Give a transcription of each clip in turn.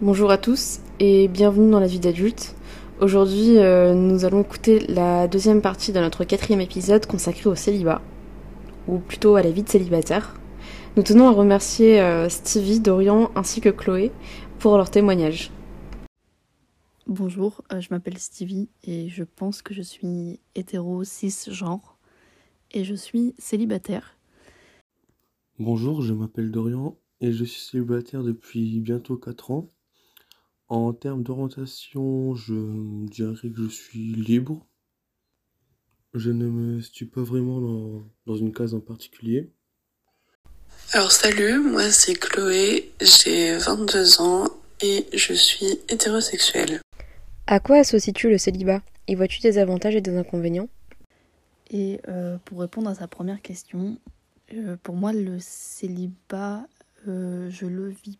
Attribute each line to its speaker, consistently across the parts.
Speaker 1: Bonjour à tous et bienvenue dans la vie d'adulte. Aujourd'hui, euh, nous allons écouter la deuxième partie de notre quatrième épisode consacré au célibat, ou plutôt à la vie de célibataire. Nous tenons à remercier euh, Stevie, Dorian ainsi que Chloé pour leur témoignage.
Speaker 2: Bonjour, euh, je m'appelle Stevie et je pense que je suis hétéro cisgenre et je suis célibataire.
Speaker 3: Bonjour, je m'appelle Dorian et je suis célibataire depuis bientôt 4 ans. En termes d'orientation, je dirais que je suis libre. Je ne me situe pas vraiment dans, dans une case en particulier.
Speaker 4: Alors salut, moi c'est Chloé, j'ai 22 ans et je suis hétérosexuelle.
Speaker 1: À quoi associes-tu le célibat? Y vois-tu des avantages et des inconvénients?
Speaker 2: Et euh, pour répondre à sa première question, euh, pour moi le célibat, euh, je le vis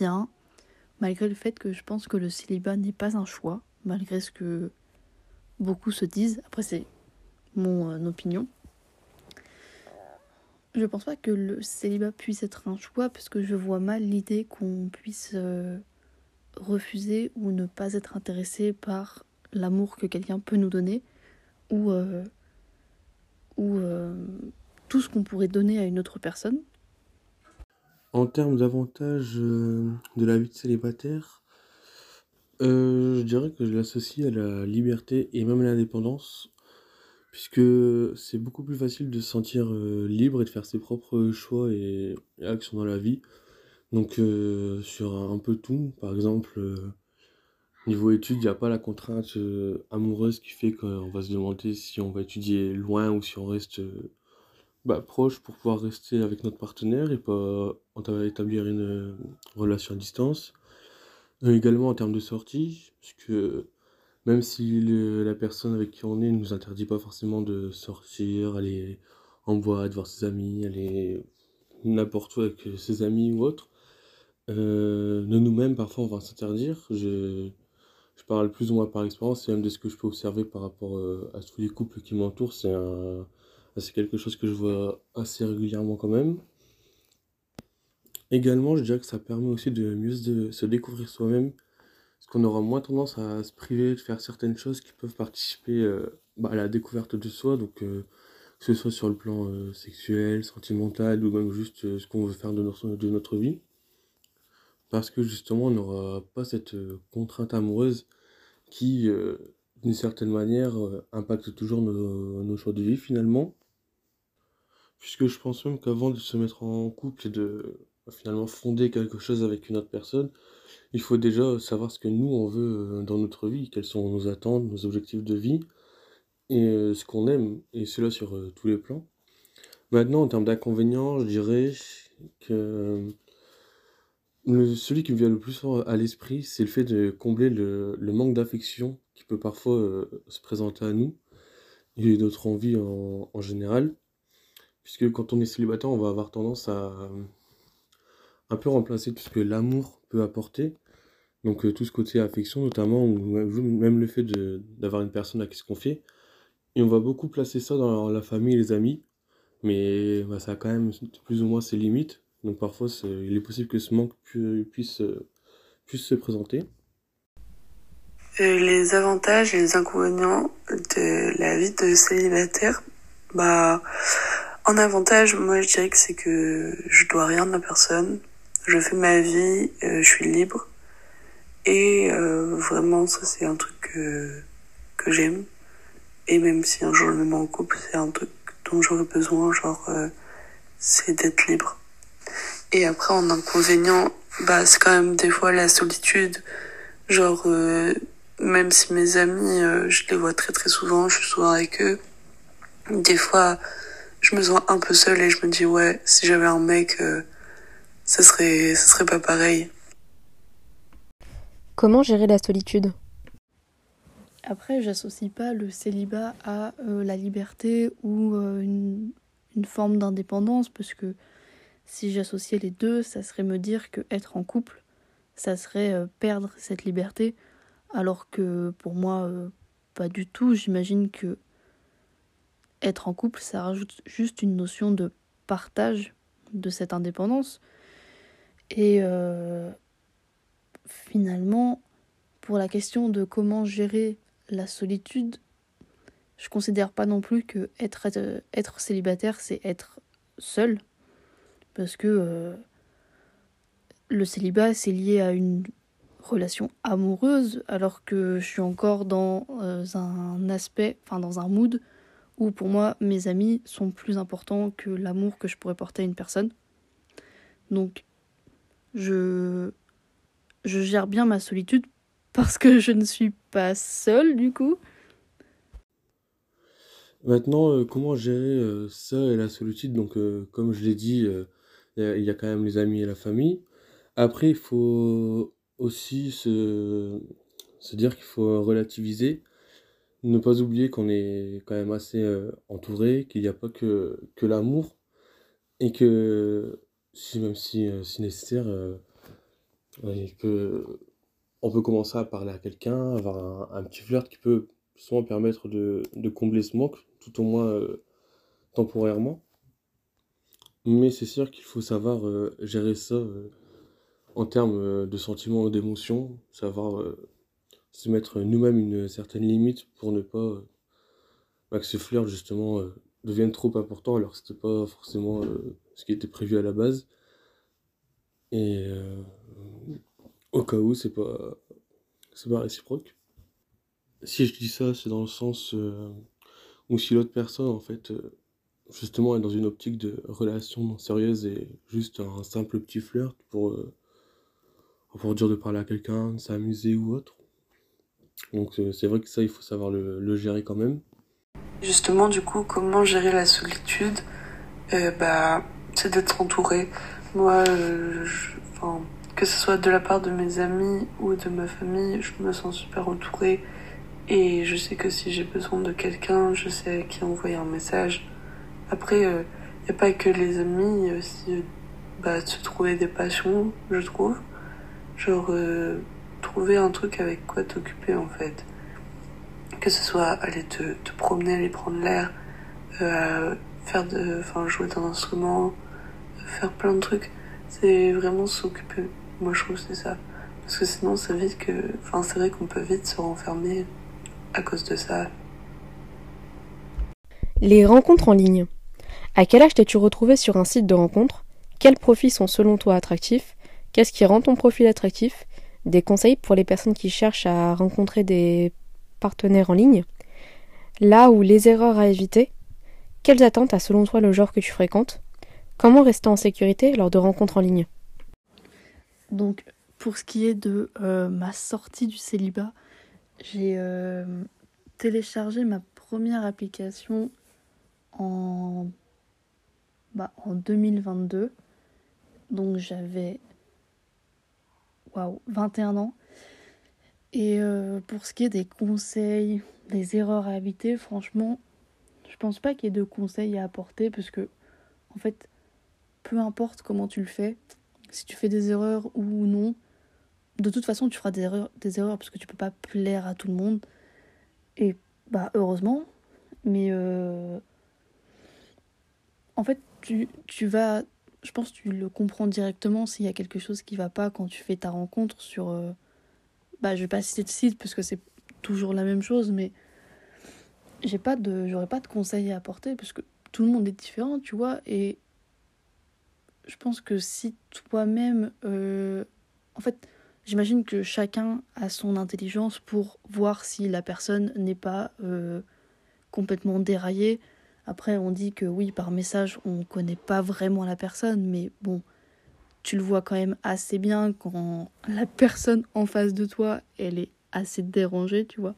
Speaker 2: bien, malgré le fait que je pense que le célibat n'est pas un choix, malgré ce que beaucoup se disent. Après c'est mon opinion. Je pense pas que le célibat puisse être un choix parce que je vois mal l'idée qu'on puisse euh, refuser ou ne pas être intéressé par l'amour que quelqu'un peut nous donner ou, euh, ou euh, tout ce qu'on pourrait donner à une autre personne.
Speaker 3: En termes d'avantages de la vie de célibataire, je dirais que je l'associe à la liberté et même à l'indépendance puisque c'est beaucoup plus facile de se sentir euh, libre et de faire ses propres choix et, actions dans la vie. Donc euh, sur un, peu tout, par exemple, euh, niveau études, il n'y a pas la contrainte amoureuse qui fait qu'on va se demander si on va étudier loin ou si on reste bah, proche pour pouvoir rester avec notre partenaire et pas établir une relation à distance. également en termes de sortie, puisque même si la personne avec qui on est ne nous interdit pas forcément de sortir, aller en boîte, voir ses amis, aller n'importe où avec ses amis ou autre, euh, de nous-mêmes, parfois, on va s'interdire. Je, je parle plus ou moins par expérience, et même de ce que je peux observer par rapport euh, à tous les couples qui m'entourent, c'est un, c'est quelque chose que je vois assez régulièrement quand même. Également, je dirais que ça permet aussi de mieux se découvrir soi-même, qu'on aura moins tendance à se priver de faire certaines choses qui peuvent participer euh, bah, à la découverte de soi, donc euh, que ce soit sur le plan euh, sexuel, sentimental ou même juste ce qu'on veut faire de notre, de notre vie. Parce que justement, on n'aura pas cette contrainte amoureuse qui, d'une certaine manière, impacte toujours nos, nos, choix de vie finalement. Puisque je pense même qu'avant de se mettre en couple et de finalement fonder quelque chose avec une autre personne, il faut déjà savoir ce que nous on veut euh, dans notre vie, quelles sont nos attentes, nos objectifs de vie, et euh, ce qu'on aime, et cela sur euh, tous les plans. Maintenant, en termes d'inconvénients, je dirais que celui qui me vient le plus à l'esprit, c'est le fait de combler le, manque d'affection qui peut parfois se présenter à nous, et d'autres envies en, en général. Puisque quand on est célibataire, on va avoir tendance à un peu remplacer tout ce que l'amour peut apporter. Donc euh, tout ce côté affection notamment, ou même le fait d'avoir une personne à qui se confier. Et on va beaucoup placer ça dans la famille et les amis. Mais bah, ça a quand même plus ou moins ses limites. Donc parfois il est possible que ce manque puisse, euh, puisse se présenter.
Speaker 4: Euh, les avantages et les inconvénients de la vie de célibataire, bah, en avantage, moi je dirais que c'est que je dois rien à personne je fais ma vie, euh, je suis libre. Et euh, vraiment, ça c'est un truc que, que j'aime. Et même si un jour je me mets en couple, c'est un truc dont j'aurais besoin, genre, euh, c'est d'être libre. Et après, en inconvénient, bah, c'est quand même des fois la solitude. Genre, même si mes amis, je les vois très très souvent, je suis souvent avec eux. Des fois, je me sens un peu seule et je me dis, ouais, si j'avais un mec, ce serait, ce serait pas pareil.
Speaker 1: Comment gérer la solitude?
Speaker 2: Après, j'associe pas le célibat à euh, la liberté ou euh, une, une, forme d'indépendance, parce que si j'associais les deux, ça serait me dire que être en couple, ça serait euh, perdre cette liberté, alors que pour moi, pas du tout. J'imagine que être en couple, ça rajoute juste une notion de partage de cette indépendance. Et euh, finalement, pour la question de comment gérer la solitude, je considère pas non plus que être, euh, célibataire, c'est être seul. Parce que euh, le célibat, c'est lié à une relation amoureuse, alors que je suis encore dans un aspect, enfin dans un mood où pour moi mes amis sont plus importants que l'amour que je pourrais porter à une personne. Donc je je gère bien ma solitude parce que je ne suis pas seule du coup.
Speaker 3: Maintenant, euh, comment gérer euh, ça et la solitude? Donc, euh, comme je l'ai dit, il y y a quand même les amis et la famille. Après, il faut aussi se, se dire qu'il faut relativiser, ne pas oublier qu'on est quand même assez entouré, qu'il n'y a pas que, que l'amour, et que si, même si, si nécessaire, peut, on peut commencer à parler à quelqu'un, avoir un, un petit flirt qui peut souvent permettre de, de combler ce manque, tout au moins euh, temporairement. Mais c'est sûr qu'il faut savoir euh, gérer ça euh, en termes de sentiments d'émotions, savoir se mettre nous-mêmes une certaine limite pour ne pas bah, que ce flirt justement devienne trop important alors que c'était pas forcément ce qui était prévu à la base. Et au cas où c'est pas c'est pas réciproque. Si je dis ça, c'est dans le sens ou si l'autre personne, en fait, euh, justement, est dans une optique de relation sérieuse et juste un simple petit flirt pour, euh, pour dire de parler à quelqu'un, de s'amuser ou autre. Donc euh, c'est vrai que ça, il faut savoir le, gérer quand même.
Speaker 4: Justement, du coup, comment gérer la solitude? Bah, C'est d'être entouré. Moi, que ce soit de la part de mes amis ou de ma famille, je me sens super entourée. Et je sais que si j'ai besoin de quelqu'un, je sais à qui envoyer un message. Après, il euh, n'y a pas que les amis, aussi bah, se trouver des passions, je trouve. Genre, euh, trouver un truc avec quoi t'occuper en fait. Que ce soit aller te, promener, aller prendre l'air, euh, faire de, enfin, jouer d'un instrument, faire plein de trucs. C'est vraiment s'occuper. Moi, je trouve c'est ça. Parce que sinon, c'est vite que, enfin, c'est vrai qu'on peut vite se renfermer à cause de ça.
Speaker 1: Les rencontres en ligne. À quel âge t'es-tu retrouvé sur un site de rencontre Quels profils sont selon toi attractifs? Qu'est-ce qui rend ton profil attractif? Des conseils pour les personnes qui cherchent à rencontrer des partenaires en ligne. Là où les erreurs à éviter Quelles attentes a selon toi le genre que tu fréquentes? Comment rester en sécurité lors de rencontres en ligne?
Speaker 2: Donc, pour ce qui est de euh, ma sortie du célibat, j'ai euh, téléchargé ma première application en, bah, en 2022. Donc j'avais waouh, 21 ans. Et euh, pour ce qui est des conseils, des erreurs à éviter, franchement, je pense pas qu'il y ait de conseils à apporter parce que, en fait, peu importe comment tu le fais, si tu fais des erreurs ou non, de toute façon, tu feras des erreurs, des erreurs parce que tu peux pas plaire à tout le monde. Et bah, heureusement. Mais euh, en fait, tu, tu vas. Je pense que tu le comprends directement s'il y a quelque chose qui va pas quand tu fais ta rencontre sur. Euh, bah, je vais pas citer de site parce que c'est toujours la même chose, mais j'ai pas de j'aurais pas de conseils à apporter parce que tout le monde est différent tu vois et je pense que si toi-même euh, en fait J'imagine que chacun a son intelligence pour voir si la personne n'est pas euh, complètement déraillée. Après, on dit que oui, par message, on ne connaît pas vraiment la personne, mais bon, tu le vois quand même assez bien quand la personne en face de toi, elle est assez dérangée, tu vois.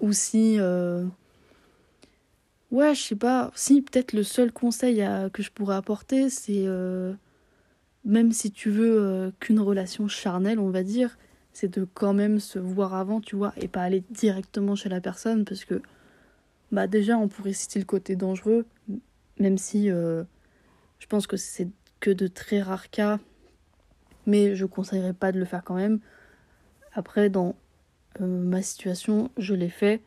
Speaker 2: Ou si... Euh, ouais, je sais pas. Si, peut-être le seul conseil que je pourrais apporter, c'est... Euh, même si tu veux euh, qu'une relation charnelle, on va dire, c'est de quand même se voir avant, tu vois, et pas aller directement chez la personne, parce que, bah déjà, on pourrait citer le côté dangereux, même si euh, je pense que c'est que de très rares cas, mais je conseillerais pas de le faire quand même. Après, dans euh, ma situation, je l'ai fait,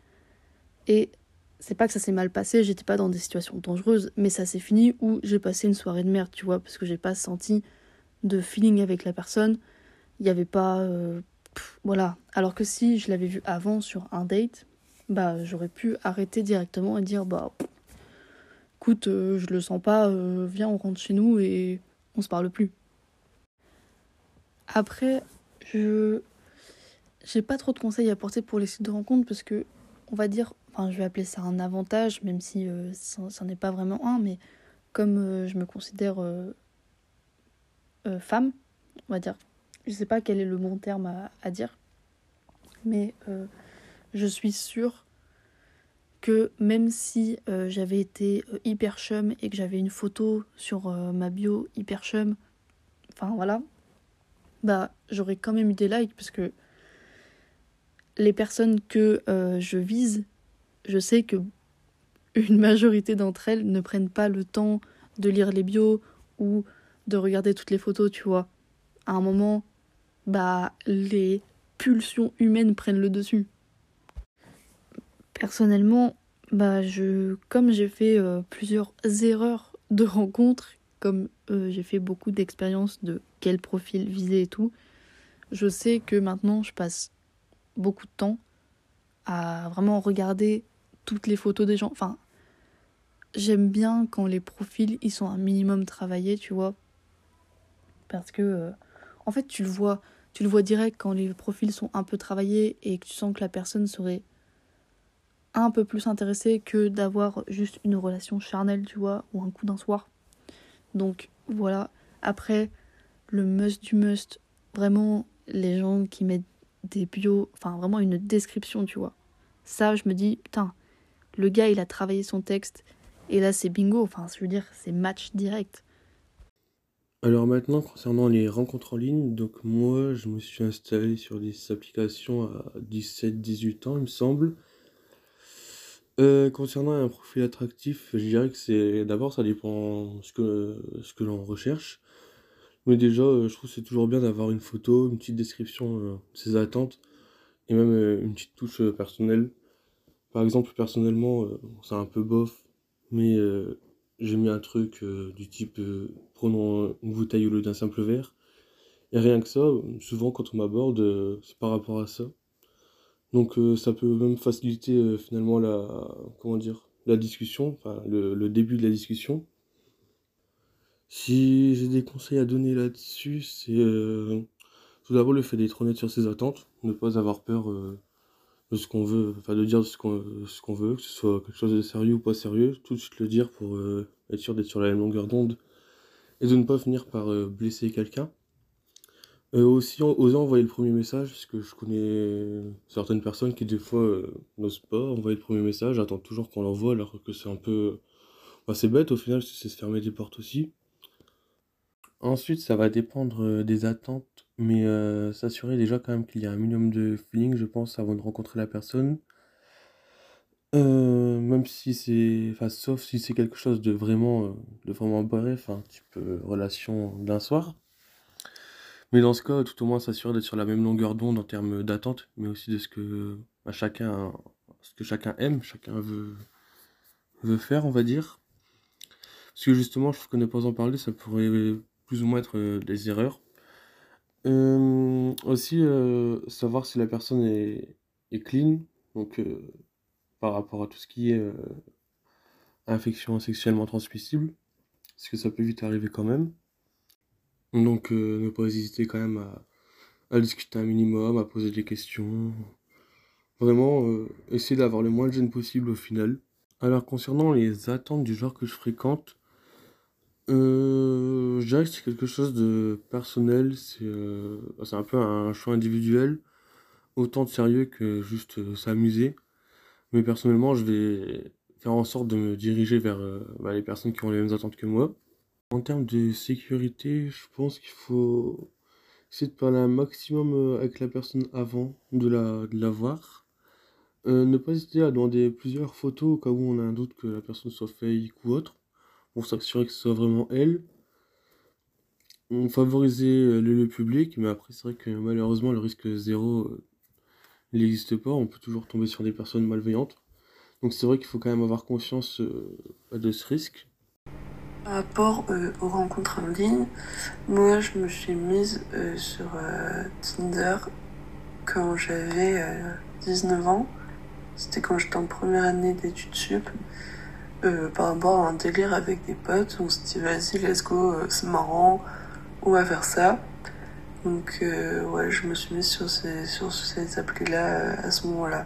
Speaker 2: et c'est pas que ça s'est mal passé, j'étais pas dans des situations dangereuses, mais ça s'est fini où j'ai passé une soirée de merde, tu vois, parce que j'ai pas senti de feeling avec la personne. Il n'y avait pas. Euh, voilà. Alors que si je l'avais vu avant sur un date, bah j'aurais pu arrêter directement et dire bah écoute, euh, je le sens pas, euh, viens on rentre chez nous et on se parle plus. Après, je j'ai pas trop de conseils à apporter pour les sites de rencontres parce que on va dire, enfin je vais appeler ça un avantage, même si euh, ça n'est pas vraiment un, mais comme je me considère femme, on va dire, je sais pas quel est le bon terme à, à dire, mais je suis sûre que même si euh, j'avais été euh, hyper chum et que j'avais une photo sur euh, ma bio hyper chum, enfin voilà, bah j'aurais quand même eu des likes parce que les personnes que je vise, je sais que une majorité d'entre elles ne prennent pas le temps de lire les bios ou de regarder toutes les photos, tu vois. À un moment, bah les pulsions humaines prennent le dessus. Personnellement, bah je, comme j'ai fait euh, plusieurs erreurs de rencontres, comme euh, j'ai fait beaucoup d'expériences de quel profil viser et tout, je sais que maintenant je passe beaucoup de temps à vraiment regarder toutes les photos des gens. Enfin, j'aime bien quand les profils ils sont un minimum travaillés, tu vois, parce que euh, en fait tu le vois, tu le vois direct quand les profils sont un peu travaillés et que tu sens que la personne serait un peu plus intéressé que d'avoir juste une relation charnelle, tu vois, ou un coup d'un soir. Donc voilà. Après, le must du must, vraiment les gens qui mettent des bios, enfin vraiment une description, tu vois. Ça, je me dis, putain, le gars il a travaillé son texte et là c'est bingo, enfin je veux dire, c'est match direct.
Speaker 3: Alors maintenant, concernant les rencontres en ligne, donc moi je me suis installé sur des applications à 17-18 ans, il me semble. Euh, concernant un profil attractif, je dirais que c'est d'abord ça dépend ce que ce que l'on recherche. Mais déjà, euh, je trouve c'est toujours bien d'avoir une photo, une petite description euh, de ses attentes et même une petite touche personnelle. Par exemple, personnellement, c'est un peu bof, mais j'ai mis un truc du type prenons une bouteille au lieu d'un simple verre. Et rien que ça, souvent quand on m'aborde, c'est par rapport à ça. Donc euh, ça peut même faciliter euh, finalement la comment dire la discussion, enfin le, début de la discussion. Si j'ai des conseils à donner là-dessus, c'est euh, tout d'abord le fait d'être honnête sur ses attentes, ne pas avoir peur de ce qu'on veut, enfin de dire ce qu'on ce qu'on veut, que ce soit quelque chose de sérieux ou pas sérieux, tout de suite le dire pour être sûr d'être sur la même longueur d'onde et de ne pas finir par blesser quelqu'un. Euh, aussi, oser envoyer le premier message, parce que je connais certaines personnes qui, des fois, euh, n'osent pas envoyer le premier message, attendent toujours qu'on l'envoie, alors que c'est un peu. Bah, c'est bête au final, c'est se fermer des portes aussi. Ensuite, ça va dépendre euh, des attentes, mais s'assurer déjà quand même qu'il y a un minimum de feeling, je pense, avant de rencontrer la personne. même si c'est. Enfin, sauf si c'est quelque chose de vraiment, de vraiment bref, un type relation d'un soir. Mais dans ce cas, tout au moins s'assurer d'être sur la même longueur d'onde en termes d'attente, mais aussi de ce que bah, chacun, ce que chacun aime, chacun veut, veut faire, on va dire. Parce que justement, je trouve que ne pas en parler, ça pourrait plus ou moins être euh, des erreurs. Euh, aussi, euh, savoir si la personne est, est clean, donc par rapport à tout ce qui est infection sexuellement transmissible, parce que ça peut vite arriver quand même. Donc euh, ne pas hésiter quand même à, discuter un minimum, à poser des questions. Vraiment, euh, essayer d'avoir le moins de gêne possible au final. Alors concernant les attentes du genre que je fréquente, euh, je dirais que c'est quelque chose de personnel, c'est un peu un choix individuel, autant de sérieux que juste s'amuser. Mais personnellement, je vais faire en sorte de me diriger vers bah, les personnes qui ont les mêmes attentes que moi. En termes de sécurité, je pense qu'il faut essayer de parler un maximum euh, avec la personne avant de la, voir. Euh, ne pas hésiter à demander plusieurs photos au cas où on a un doute que la personne soit fake ou autre, pour s'assurer que ce soit vraiment elle. On favoriser euh, le lieu public, mais après c'est vrai que malheureusement le risque zéro n'existe pas, on peut toujours tomber sur des personnes malveillantes. Donc c'est vrai qu'il faut quand même avoir conscience de ce risque.
Speaker 4: Par rapport euh, aux rencontres en ligne, moi je me suis mise euh, sur euh, Tinder quand j'avais 19 ans. C'était quand j'étais en première année d'études sup. Euh, par rapport à un délire avec des potes. On se dit vas-y, let's go, euh, c'est marrant, on va faire ça. Donc euh, ouais, je me suis mise sur ces, sur ces applis-là à ce moment-là.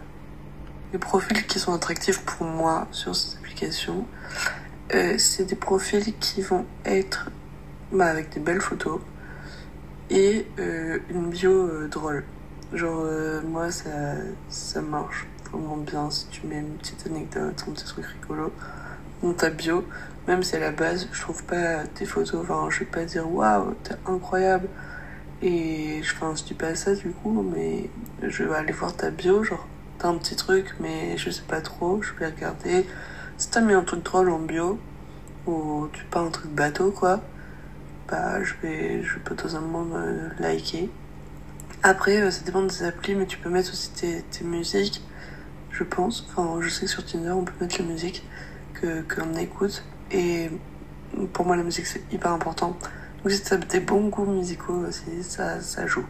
Speaker 4: Les profils qui sont attractifs pour moi sur ces applications, c'est des profils qui vont être bah, avec des belles photos et une bio drôle. Genre moi ça, ça marche vraiment bien si tu mets une petite anecdote, un petit truc rigolo dans ta bio, même si à la base je trouve pas tes photos, enfin je vais pas dire waouh, t'es incroyable. Et je, enfin, je dis pas ça du coup, mais je vais aller voir ta bio, genre t'as un petit truc, mais je sais pas trop, je vais regarder. Si t'as mis un truc drôle en bio, ou tu pas un truc bateau quoi, bah je vais, je vais potentiellement me liker. Après, euh, ça dépend des applis, mais tu peux mettre aussi tes, tes musiques, je pense. Enfin, je sais que sur Tinder, on peut mettre la musique qu'on écoute. Et pour moi, la musique, c'est hyper important. Donc, si tu as des bons goûts musicaux aussi, ça, ça joue.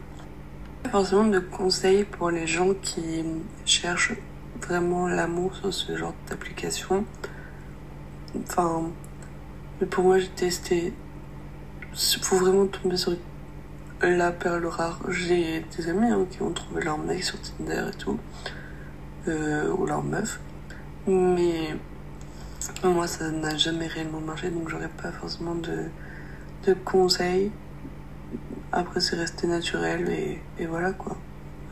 Speaker 4: Forcément de conseils pour les gens qui cherchent vraiment l'amour sur ce genre d'application. Enfin, pour moi, j'ai testé. Faut vraiment tomber sur la perle rare. J'ai des amis hein, qui ont trouvé leur mec sur Tinder et tout, euh, ou leur meuf. Mais moi, ça n'a jamais réellement marché, donc j'aurais pas forcément de, de conseils. Après, c'est rester naturel et voilà quoi.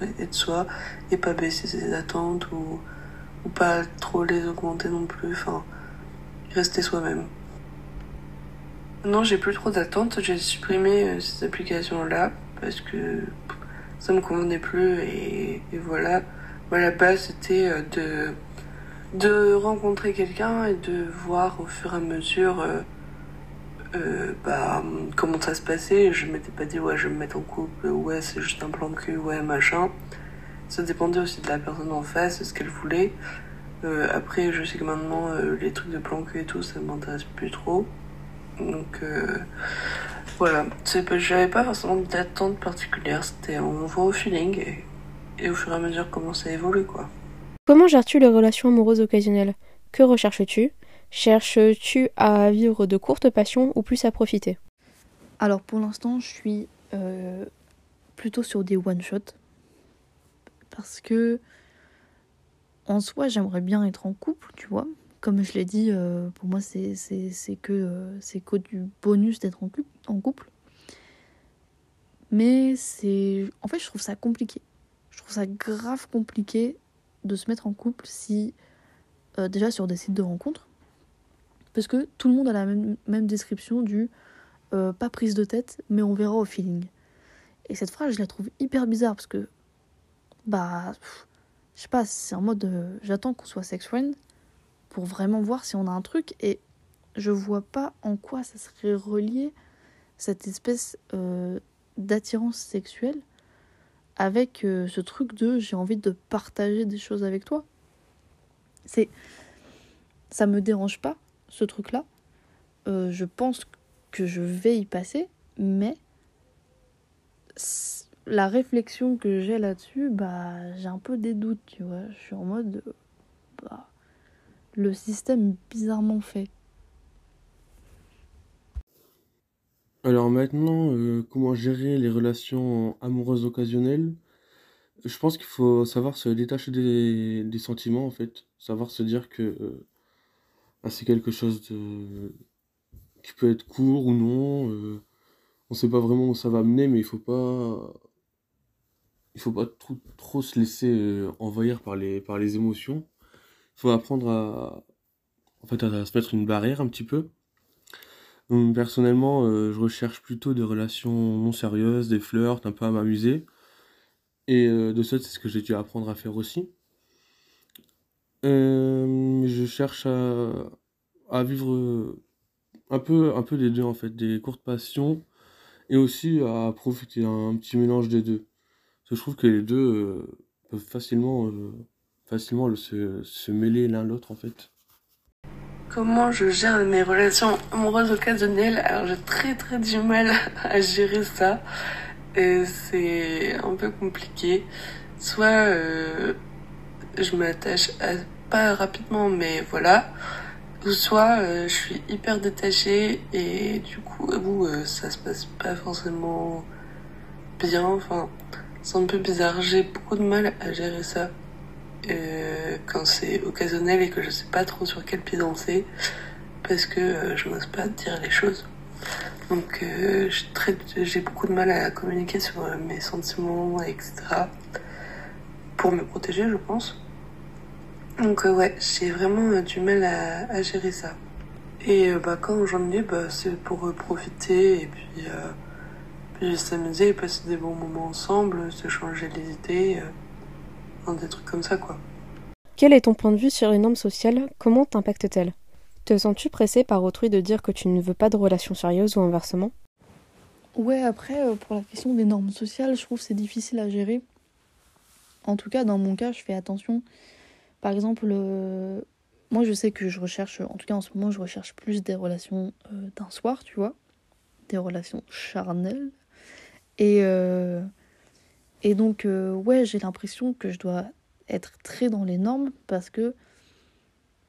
Speaker 4: Être soi et pas baisser ses attentes ou, ou pas trop les augmenter non plus. Enfin, rester soi-même. Non, j'ai plus trop d'attentes. J'ai supprimé euh, ces applications-là parce que ça me convenait plus et, et voilà. La base, c'était euh, de de rencontrer quelqu'un et de voir au fur et à mesure euh, euh, bah, comment ça se passait? Je m'étais pas dit ouais je vais me mettre en couple, ouais c'est juste un plan de cul, ouais machin. Ça dépendait aussi de la personne en face, ce qu'elle voulait. Euh, après je sais que maintenant euh, les trucs de plan cul et tout ça m'intéresse plus trop. Donc euh, voilà, j'avais pas forcément d'attente particulière, c'était on voit au feeling et, et au fur et à mesure comment ça évolue quoi.
Speaker 1: Comment gères-tu les relations amoureuses occasionnelles? Que recherches-tu? Cherches-tu à vivre de courtes passions ou plus à profiter?
Speaker 2: Alors pour l'instant, je suis euh, plutôt sur des one-shot. Parce que en soi, j'aimerais bien être en couple, tu vois. Comme je l'ai dit, euh, pour moi, c'est que, euh, c'est que du bonus d'être en, couple. Mais c'est. En fait, je trouve ça compliqué. Je trouve ça grave compliqué de se mettre en couple si déjà sur des sites de rencontres parce que tout le monde a la même, même description du euh, pas prise de tête mais on verra au feeling et cette phrase je la trouve hyper bizarre parce que bah je sais pas c'est en mode euh, j'attends qu'on soit sex friend pour vraiment voir si on a un truc et je vois pas en quoi ça serait relié cette espèce d'attirance sexuelle avec euh, ce truc de j'ai envie de partager des choses avec toi. C'est ça me dérange pas ce truc là. Euh, je pense que je vais y passer, mais la réflexion que j'ai là-dessus, bah j'ai un peu des doutes, tu vois. Je suis en mode bah, le système bizarrement fait.
Speaker 3: Alors maintenant, euh, comment gérer les relations amoureuses occasionnelles? Je pense qu'il faut savoir se détacher des, sentiments en fait, savoir se dire que euh, bah, c'est quelque chose de, qui peut être court ou non. euh, on sait pas vraiment où ça va mener, mais il faut pas, faut pas trop, se laisser euh, envahir par les, émotions. Il faut apprendre à, en à se mettre une barrière un petit peu. Personnellement, euh, je recherche plutôt des relations non sérieuses, des flirts, un peu à m'amuser. Et euh, de ça, c'est ce que j'ai dû apprendre à faire aussi. Euh, je cherche à, vivre un peu, un peu des deux, en fait, des courtes passions et aussi à profiter un, petit mélange des deux. Je trouve que les deux euh, peuvent facilement, euh, facilement se, se mêler l'un l'autre, en fait.
Speaker 4: Comment je gère mes relations amoureuses occasionnelles? Alors j'ai très très du mal à gérer ça. Et c'est un peu compliqué. Soit euh, je m'attache pas rapidement, mais voilà. Ou soit euh, je suis hyper détachée et du coup, euh, ça se passe pas forcément bien. Enfin, c'est un peu bizarre. J'ai beaucoup de mal à gérer ça euh, quand c'est occasionnel et que je sais pas trop sur quel pied danser parce que euh, je n'ose pas dire les choses. Donc j'ai beaucoup de mal à communiquer sur mes sentiments, etc. Pour me protéger, je pense. Donc euh, ouais, j'ai vraiment euh, du mal à, à, gérer ça. Et bah, quand j'en ai, bah, c'est pour profiter et puis, puis s'amuser passer des bons moments ensemble, se changer les idées, des trucs comme ça quoi.
Speaker 1: Quel est ton point de vue sur les normes sociales Comment t'impactent-elles te sens-tu pressé par autrui de dire que tu ne veux pas de relation sérieuse ou inversement?
Speaker 2: Ouais, après, euh, pour la question des normes sociales, je trouve c'est difficile à gérer. En tout cas, dans mon cas, je fais attention. Par exemple, euh, moi je sais que je recherche, en tout cas en ce moment, je recherche plus des relations euh, d'un soir, tu vois. Des relations charnelles. Et, euh, et donc, ouais, j'ai l'impression que je dois être très dans les normes parce que,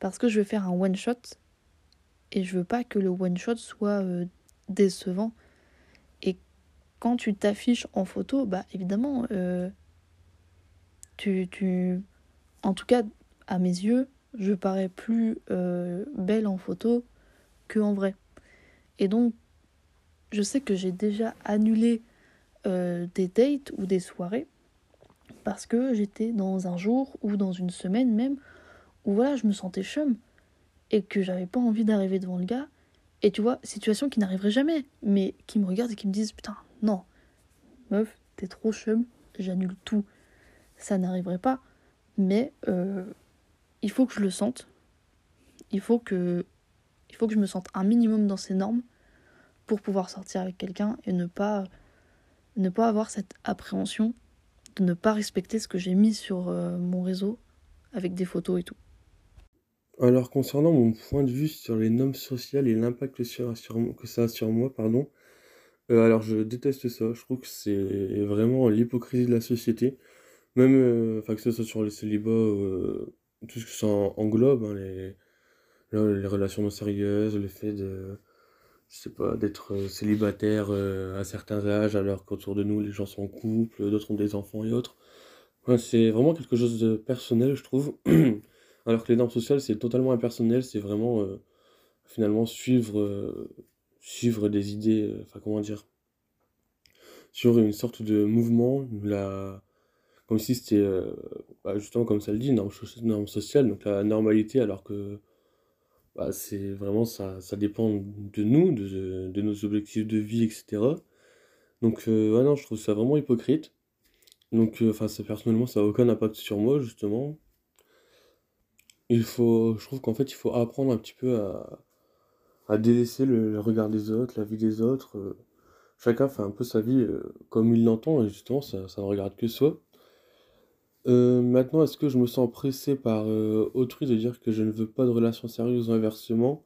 Speaker 2: parce que je vais faire un one-shot et je veux pas que le one shot soit décevant. Et quand tu t'affiches en photo, bah évidemment, tu, tu, en tout cas à mes yeux, je parais plus euh, belle en photo que en vrai. Et donc, je sais que j'ai déjà annulé euh, des dates ou des soirées parce que j'étais dans un jour ou dans une semaine même où voilà, je me sentais chum et que j'avais pas envie d'arriver devant le gars. Et tu vois, situation qui n'arriverait jamais, mais qui me regardent et qui me disent Putain, non, meuf, t'es trop chum, j'annule tout. Ça n'arriverait pas, mais euh, il faut que je le sente. Il faut que, il faut que je me sente un minimum dans ces normes pour pouvoir sortir avec quelqu'un et ne pas, ne pas avoir cette appréhension de ne pas respecter ce que j'ai mis sur euh, mon réseau avec des photos et tout.
Speaker 3: Alors, concernant mon point de vue sur les normes sociales et l'impact que ça a sur moi, pardon, euh, alors je déteste ça. Je trouve que c'est vraiment l'hypocrisie de la société. Même, euh, que ce soit sur le célibat, euh, tout ce que ça englobe, hein, les, les relations non sérieuses, le fait de, je sais pas, d'être célibataire euh, à certains âges, alors qu'autour de nous, les gens sont en couple, d'autres ont des enfants et autres. C'est vraiment quelque chose de personnel, je trouve. Alors que les normes sociales, c'est totalement impersonnel, c'est vraiment euh, finalement suivre, euh, suivre des idées, euh, enfin comment dire, sur une sorte de mouvement, la, comme si c'était, euh, bah, justement comme ça le dit, norme, norme sociale, donc la normalité, alors que bah, c'est vraiment ça, ça dépend de nous, de, de nos objectifs de vie, etc. Donc euh, non, je trouve ça vraiment hypocrite. Donc enfin ça personnellement ça a aucun impact sur moi justement. Il faut, je trouve qu'en fait, il faut apprendre un petit peu à, à délaisser le, regard des autres, la vie des autres. euh. Chacun fait un peu sa vie euh, comme il l'entend, et justement, ça ne regarde que soi. Euh, maintenant, est-ce que je me sens pressé par euh, autrui de dire que je ne veux pas de relation sérieuse ou inversement?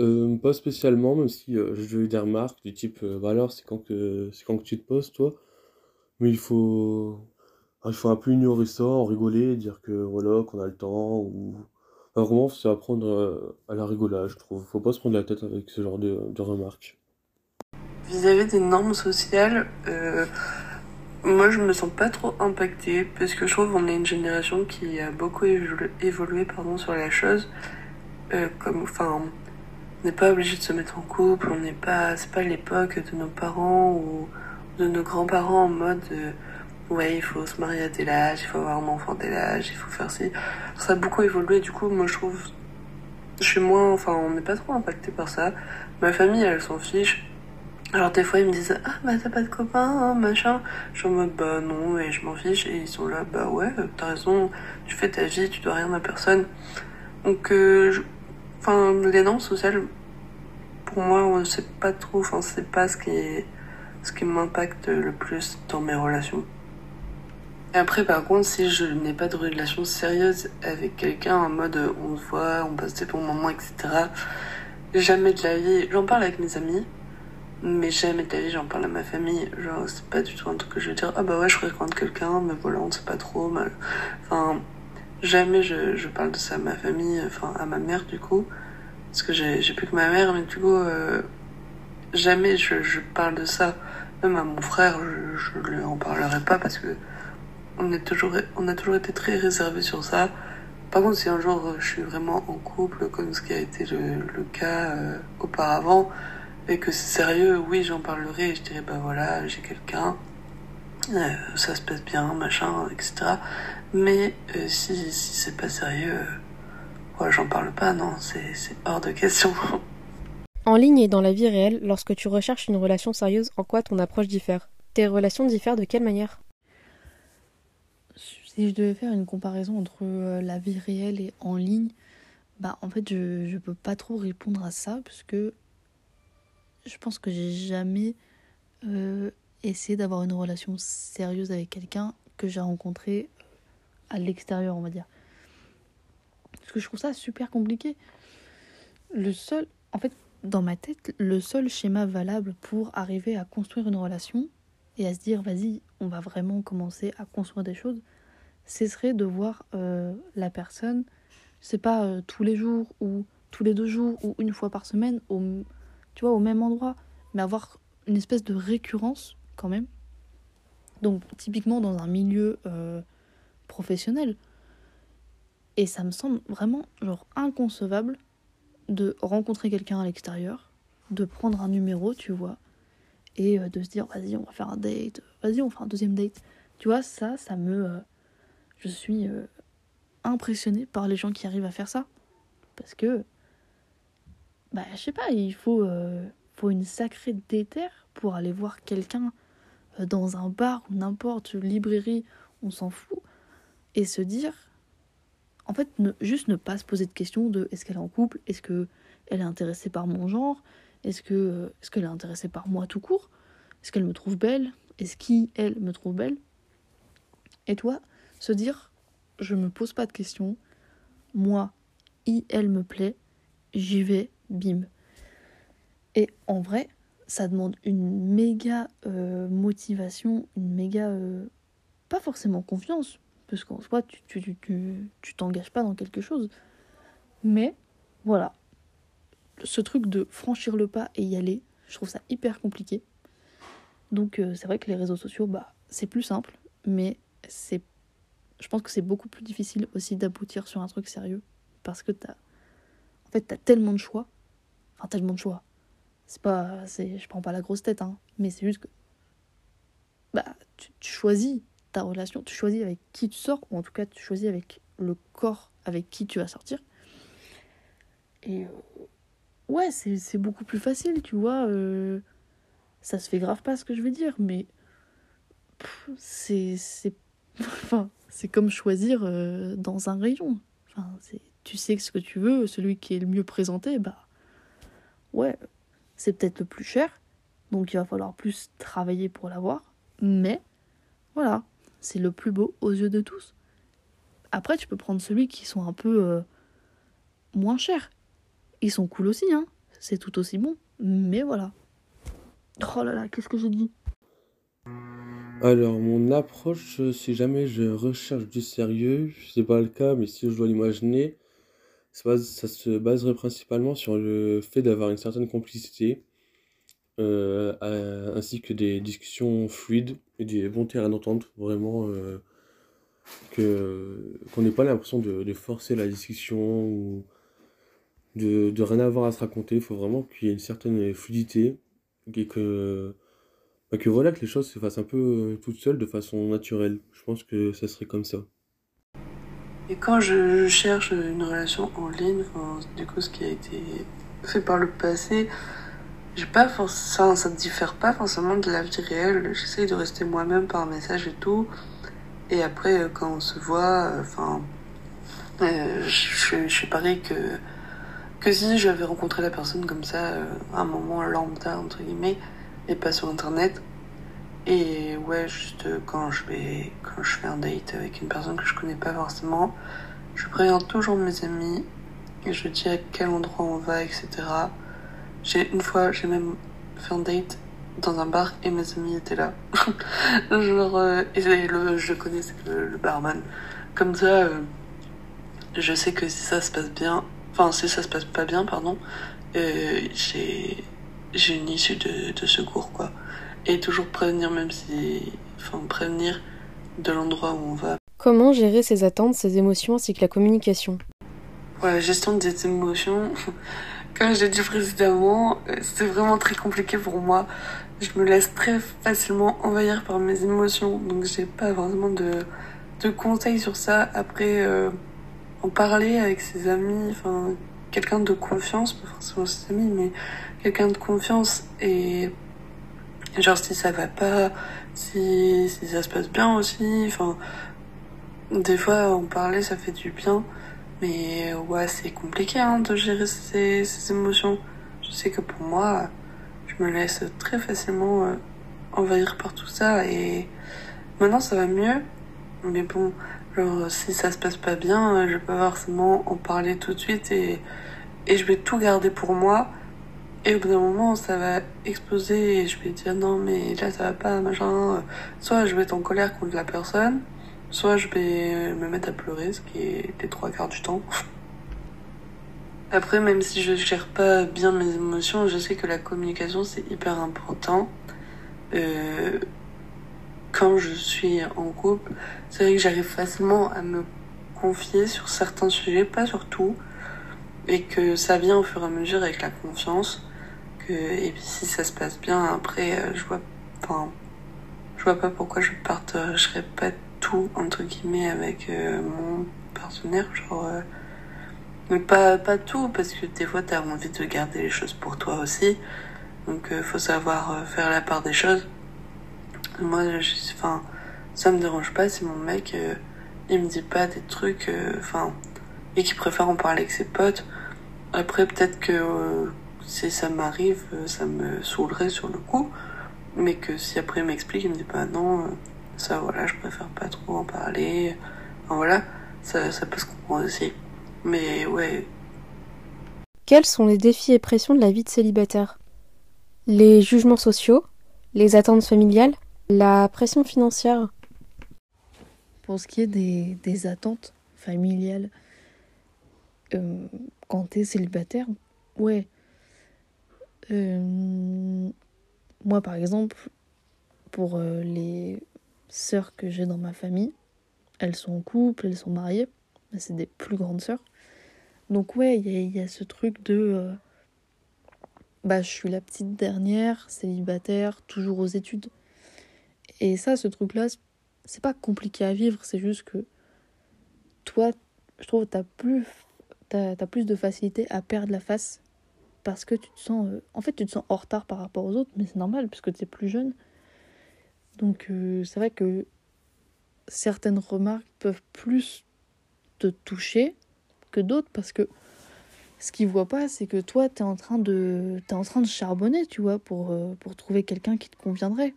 Speaker 3: Euh, pas spécialement, même si euh, j'ai eu des remarques du type, euh, bah alors, c'est quand que, c'est quand que tu te poses, toi? Mais il faut, ah, il faut un peu ignorer ça, en rigoler, dire que voilà, qu'on a le temps, vraiment, c'est apprendre euh, à la rigolade, je trouve. Faut pas se prendre la tête avec ce genre de, remarques.
Speaker 4: Vis-à-vis des normes sociales, moi je me sens pas trop impactée parce que je trouve qu'on est une génération qui a beaucoup évolu- évolué pardon, sur la chose. Euh, comme, enfin, on n'est pas obligé de se mettre en couple, on n'est pas, c'est pas l'époque de nos parents ou de nos grands-parents en mode euh, ouais, il faut se marier à tel âge, il faut avoir un enfant à tel âge, il faut faire ci. Ça a beaucoup évolué, du coup, moi je trouve, je suis moins, enfin, on n'est pas trop impacté par ça. Ma famille, elle s'en fiche. Alors des fois ils me disent ah bah t'as pas de copain hein, machin. Je suis en mode bah non et je m'en fiche et ils sont là bah ouais euh, t'as raison tu fais ta vie tu dois rien à personne. Donc euh, enfin les normes sociales pour moi on sait pas trop enfin c'est pas ce qui ce qui m'impacte le plus dans mes relations. Et après par contre si je n'ai pas de relation sérieuse avec quelqu'un en mode on se voit on passe des bons moments etc jamais de la vie j'en parle avec mes amis mais jamais de j'en parle à ma famille. Genre, c'est pas du tout un truc que je veux dire, ah bah ouais, je fréquente quelqu'un, mais voilà, on sait pas trop. Mal. Enfin, jamais je, je parle de ça à ma famille, enfin à ma mère du coup. Parce que j'ai plus que ma mère, mais du coup, euh, jamais je, je parle de ça. Même à mon frère, je, je lui en parlerai pas parce que on, est toujours, on a toujours été très réservé sur ça. Par contre, si un jour euh, je suis vraiment en couple, comme ce qui a été le, le cas euh, auparavant, et que c'est sérieux, oui, j'en parlerai et je dirais, bah voilà, j'ai quelqu'un, euh, ça se passe bien, machin, etc. Mais euh, si, si c'est pas sérieux, euh, ouais, j'en parle pas, non, c'est hors de question.
Speaker 1: En ligne et dans la vie réelle, lorsque tu recherches une relation sérieuse, en quoi ton approche diffère? Tes relations diffèrent de quelle manière?
Speaker 2: Si je devais faire une comparaison entre la vie réelle et en ligne, bah en fait je, je peux pas trop répondre à ça parce que je pense que j'ai jamais euh, essayé d'avoir une relation sérieuse avec quelqu'un que j'ai rencontré à l'extérieur, on va dire. Parce que je trouve ça super compliqué. Le seul, en fait, dans ma tête, le seul schéma valable pour arriver à construire une relation et à se dire, vas-y, on va vraiment commencer à construire des choses, ce serait de voir euh, la personne, c'est pas euh, tous les jours ou tous les deux jours ou une fois par semaine tu vois, au même endroit, mais avoir une espèce de récurrence quand même. Donc, typiquement dans un milieu euh, professionnel. Et ça me semble vraiment genre inconcevable de rencontrer quelqu'un à l'extérieur, de prendre un numéro, tu vois, et euh, de se dire vas-y, on va faire un date, vas-y, on fait un deuxième date. Tu vois, ça, ça me. Euh, je suis impressionnée par les gens qui arrivent à faire ça. Parce que bah, je sais pas, il faut, euh, faut une sacrée déterre pour aller voir quelqu'un euh, dans un bar ou n'importe librairie, on s'en fout, et se dire, en fait, juste ne pas se poser de questions de est-ce qu'elle est en couple, est-ce qu'elle est intéressée par mon genre, est-ce que est-ce qu'elle est intéressée par moi tout court, est-ce qu'elle me trouve belle, est-ce qui elle me trouve belle, et toi, se dire, je me pose pas de questions, moi, il, elle me plaît, j'y vais, bim. Et en vrai, ça demande une méga euh, motivation, une méga. Euh, pas forcément confiance, parce qu'en soi, tu tu, tu, tu t'engages pas dans quelque chose. Mais voilà. Ce truc de franchir le pas et y aller, je trouve ça hyper compliqué. Donc euh, c'est vrai que les réseaux sociaux, bah, c'est plus simple, mais c'est. Je pense que c'est beaucoup plus difficile aussi d'aboutir sur un truc sérieux. Parce que t'as. En fait, t'as tellement de choix enfin tellement de choix. C'est pas, c'est, je prends pas la grosse tête, hein, mais c'est juste que, bah, tu, choisis ta relation, tu choisis avec qui tu sors, ou en tout cas tu choisis avec le corps avec qui tu vas sortir. Et euh, ouais, c'est, c'est beaucoup plus facile, tu vois. Euh, ça se fait grave pas ce que je veux dire, mais c'est, c'est, enfin, c'est comme choisir euh, dans un rayon. Enfin, c'est, tu sais ce que tu veux, celui qui est le mieux présenté, bah ouais, c'est peut-être le plus cher, donc il va falloir plus travailler pour l'avoir, mais voilà, c'est le plus beau aux yeux de tous. Après, tu peux prendre celui qui sont un peu euh, moins chers. Ils sont cool aussi, hein, c'est tout aussi bon, mais voilà. Oh là là, qu'est-ce que j'ai dit?
Speaker 3: Alors, mon approche, si jamais je recherche du sérieux, c'est pas le cas, mais si je dois l'imaginer, ça, se baserait principalement sur le fait d'avoir une certaine complicité, euh, ainsi que des discussions fluides et des bons terrains d'entente, vraiment, euh, que, qu'on n'ait pas l'impression de, de forcer la discussion ou de, de rien avoir à se raconter. Il faut vraiment qu'il y ait une certaine fluidité et que, bah, que voilà, que les choses se fassent un peu euh, toutes seules de façon naturelle. Je pense que ça serait comme ça.
Speaker 4: Et quand je cherche une relation en ligne, enfin, du coup, ce qui a été fait par le passé, j'ai pas forcément, ça ne diffère pas forcément de la vie réelle. J'essaye de rester moi-même par message et tout. Et après, quand on se voit, enfin, euh, je, suis pareil que, que si j'avais rencontré la personne comme ça, euh, à un moment lambda, entre guillemets, et pas sur internet. Et ouais, juste quand je vais, quand je fais un date avec une personne que je connais pas forcément, je préviens toujours mes amis et je dis à quel endroit on va, etc. J'ai une fois, j'ai même fait un date dans un bar et mes amis étaient là. Genre, euh, et le, je connaissais le, barman. Comme ça, euh, je sais que si ça se passe bien, enfin si ça se passe pas bien, pardon, euh, j'ai j'ai une issue de, de secours quoi. Et toujours prévenir même si, enfin prévenir de l'endroit où on va.
Speaker 1: Comment gérer ses attentes, ses émotions ainsi que la communication?
Speaker 4: Ouais, la gestion des émotions. Comme j'ai dit précédemment, euh, c'est vraiment très compliqué pour moi. Je me laisse très facilement envahir par mes émotions, donc j'ai pas vraiment de, de conseils sur ça. Après, euh, en parler avec ses amis, enfin, quelqu'un de confiance, pas forcément ses amis, mais quelqu'un de confiance et genre si ça va pas, si, si ça se passe bien aussi, enfin, des fois en parler ça fait du bien. Mais ouais, c'est compliqué hein, de gérer ces, ces, émotions. Je sais que pour moi, je me laisse très facilement euh, envahir par tout ça et maintenant ça va mieux. Mais bon, genre, si ça se passe pas bien, je vais pas forcément en parler tout de suite et, et je vais tout garder pour moi. Et au bout d'un moment, ça va exploser et je vais dire non, mais là ça va pas, machin. Soit je vais être en colère contre la personne, Soit je vais me mettre à pleurer, ce qui est les trois quarts du temps. Après, même si je gère pas bien mes émotions, je sais que la communication c'est hyper important. Euh, quand je suis en couple, c'est vrai que j'arrive facilement à me confier sur certains sujets, pas sur tout, et que ça vient au fur et à mesure avec la confiance. Que, et puis si ça se passe bien, après, euh, je vois, enfin, je vois pas pourquoi je partagerais pas tout entre guillemets avec euh, mon partenaire genre euh, mais pas pas tout parce que des fois t'as envie de garder les choses pour toi aussi. Donc euh, faut savoir faire la part des choses. Moi enfin ça me dérange pas si mon mec il me dit pas des trucs enfin et qu'il préfère en parler avec ses potes. Après peut-être que si ça m'arrive ça me saoulerait sur le coup mais que si après il m'explique il me dit pas non ça, voilà, je préfère pas trop en parler. Enfin, voilà, ça, ça peut se comprendre aussi. Mais ouais.
Speaker 1: Quels sont les défis et pressions de la vie de célibataire? Les jugements sociaux, les attentes familiales, la pression financière?
Speaker 2: Pour ce qui est des, des attentes familiales, euh, quand t'es célibataire, ouais. Euh, moi, par exemple, pour euh, les sœurs que j'ai dans ma famille. Elles sont en couple, elles sont mariées. C'est des plus grandes sœurs. Donc ouais, il y, a ce truc de... Euh, bah, je suis la petite dernière, célibataire, toujours aux études. Et ça, ce truc-là, c'est pas compliqué à vivre, c'est juste que toi, je trouve, t'as plus, as, plus de facilité à perdre la face parce que tu te sens, euh, en fait, tu te sens en retard par rapport aux autres, mais c'est normal parce que tu es plus jeune. Donc euh, c'est vrai que certaines remarques peuvent plus te toucher que d'autres parce que ce qu'ils voient pas, c'est que toi, tu es en train de es en train de charbonner, tu vois, pour, euh, pour trouver quelqu'un qui te conviendrait.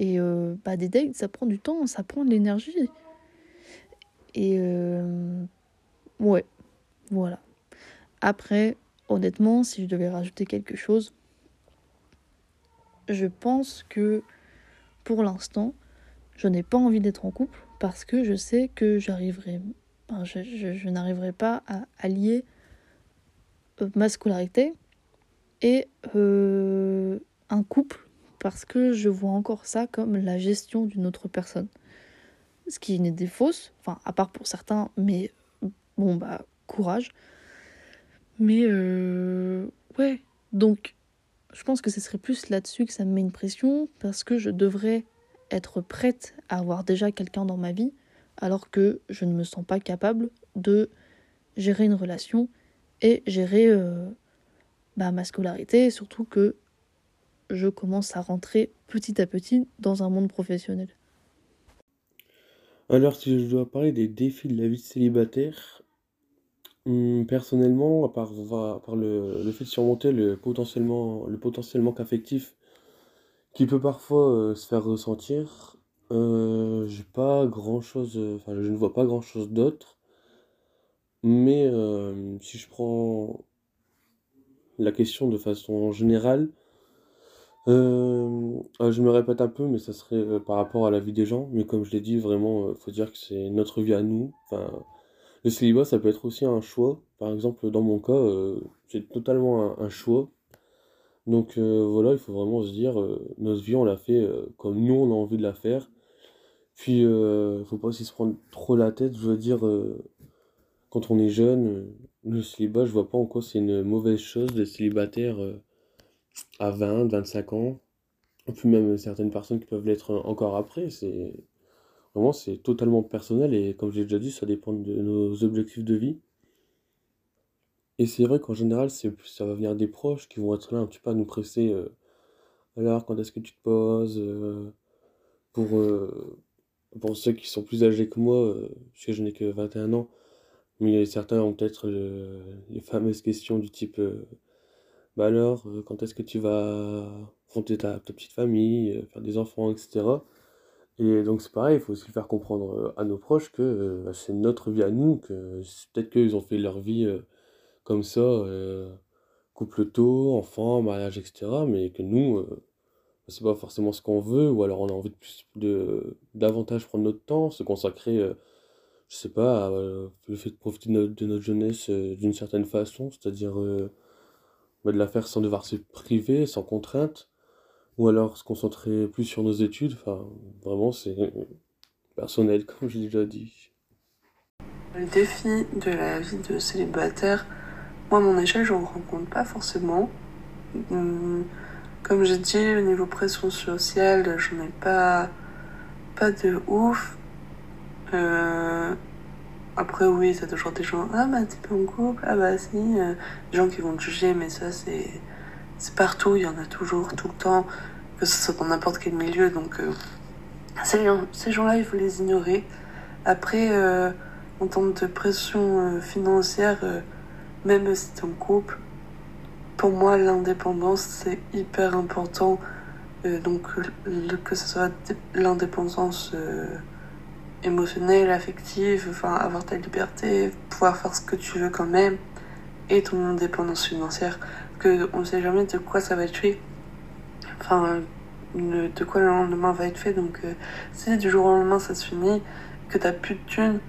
Speaker 2: Et bah, des dates, ça prend du temps, ça prend de l'énergie. Et ouais, voilà. Après, honnêtement, si je devais rajouter quelque chose, je pense que pour l'instant, je n'ai pas envie d'être en couple parce que je sais que j'arriverai, je, n'arriverai pas à allier euh, ma scolarité et euh, un couple parce que je vois encore ça comme la gestion d'une autre personne. Ce qui n'est des fausses, enfin à part pour certains, mais bon bah courage. Mais euh, ouais, donc je pense que ce serait plus là-dessus que ça me met une pression parce que je devrais être prête à avoir déjà quelqu'un dans ma vie alors que je ne me sens pas capable de gérer une relation et gérer euh, ma scolarité, surtout que je commence à rentrer petit à petit dans un monde professionnel.
Speaker 3: Alors si je dois parler des défis de la vie célibataire, Hum, personnellement, à part, le, fait de surmonter le potentiellement, le potentiel affectif qui peut parfois euh, se faire ressentir, euh, euh, je ne vois pas grand chose d'autre. Mais si je prends la question de façon générale, ah, je me répète un peu, mais ça serait par rapport à la vie des gens. Mais comme je l'ai dit, vraiment, euh, faut dire que c'est notre vie à nous. Le célibat, ça peut être aussi un choix. Par exemple, dans mon cas, euh, c'est totalement un, choix. Donc euh, voilà, il faut vraiment se dire, euh, notre vie, on l'a fait comme nous, on a envie de la faire. Puis, euh, faut pas aussi se prendre trop la tête. Je veux dire, quand on est jeune, le célibat, je vois pas en quoi c'est une mauvaise chose d'être célibataire à 20, 25 ans. Et puis même certaines personnes qui peuvent l'être encore après. C'est vraiment, c'est totalement personnel et comme j'ai déjà dit, ça dépend de nos objectifs de vie. Et c'est vrai qu'en général, c'est, ça va venir des proches qui vont être là un petit peu à nous presser. euh, alors, quand est-ce que tu te poses? euh, pour, euh, pour ceux qui sont plus âgés que moi, euh, parce que je n'ai que 21 ans, mais certains ont peut-être le- les fameuses questions du type Bah alors, quand est-ce que tu vas fonder ta, petite famille, faire des enfants, etc. Et donc c'est pareil, il faut aussi faire comprendre euh, à nos proches que euh, bah, c'est notre vie à nous, que peut-être qu'ils ont fait leur vie euh, comme ça, couple tôt, enfant, mariage, etc. Mais que nous, euh, c'est pas forcément ce qu'on veut, ou alors on a envie de plus de davantage prendre notre temps, se consacrer, je sais pas, à, le fait de profiter de notre, jeunesse d'une certaine façon, c'est-à-dire bah, de la faire sans devoir se priver, sans contrainte, ou alors se concentrer plus sur nos études. Enfin, vraiment, c'est personnel, comme je l'ai déjà dit.
Speaker 4: Le défi de la vie de célibataire, moi, à mon échelle, je ne rencontre pas forcément. Hum, Comme j'ai dit, au niveau pression sociale, j'en ai pas, pas de ouf. Euh, après, oui, t'as toujours des gens, ah bah t'es pas en couple, ah bah si, euh, des gens qui vont te juger, mais ça c'est, c'est partout, il y en a toujours, tout le temps, que ce soit dans n'importe quel milieu, donc euh, ces ces gens-là, il faut les ignorer. Après, euh, en termes de pression euh, financière, euh, même si t'es en couple, pour moi, l'indépendance, c'est hyper important. Donc, que ce soit dé- l'indépendance émotionnelle, affective, enfin, avoir ta liberté, pouvoir faire ce que tu veux quand même, et ton indépendance financière, que on sait jamais de quoi ça va être fait. Enfin, de quoi le lendemain va être fait. Donc, euh, si du jour au lendemain ça se finit, que t'as plus de thunes,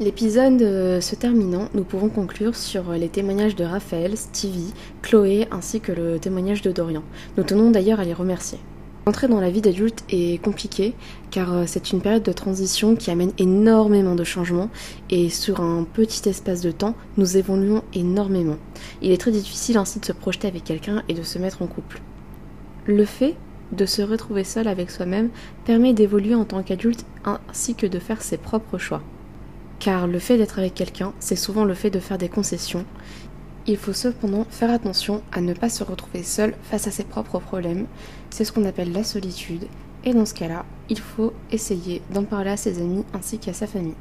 Speaker 1: L'épisode euh, se terminant, nous pouvons conclure sur les témoignages de Raphaël, Stevie, Chloé ainsi que le témoignage de Dorian. Nous tenons d'ailleurs à les remercier. L'entrée dans la vie d'adulte est compliquée car euh, c'est une période de transition qui amène énormément de changements et sur un petit espace de temps, nous évoluons énormément. Il est très difficile ainsi de se projeter avec quelqu'un et de se mettre en couple. Le fait de se retrouver seul avec soi-même permet d'évoluer en tant qu'adulte ainsi que de faire ses propres choix. Car le fait d'être avec quelqu'un, c'est souvent le fait de faire des concessions. Il faut cependant faire attention à ne pas se retrouver seul face à ses propres problèmes. C'est ce qu'on appelle la solitude. Et dans ce cas-là, il faut essayer d'en parler à ses amis ainsi qu'à sa famille.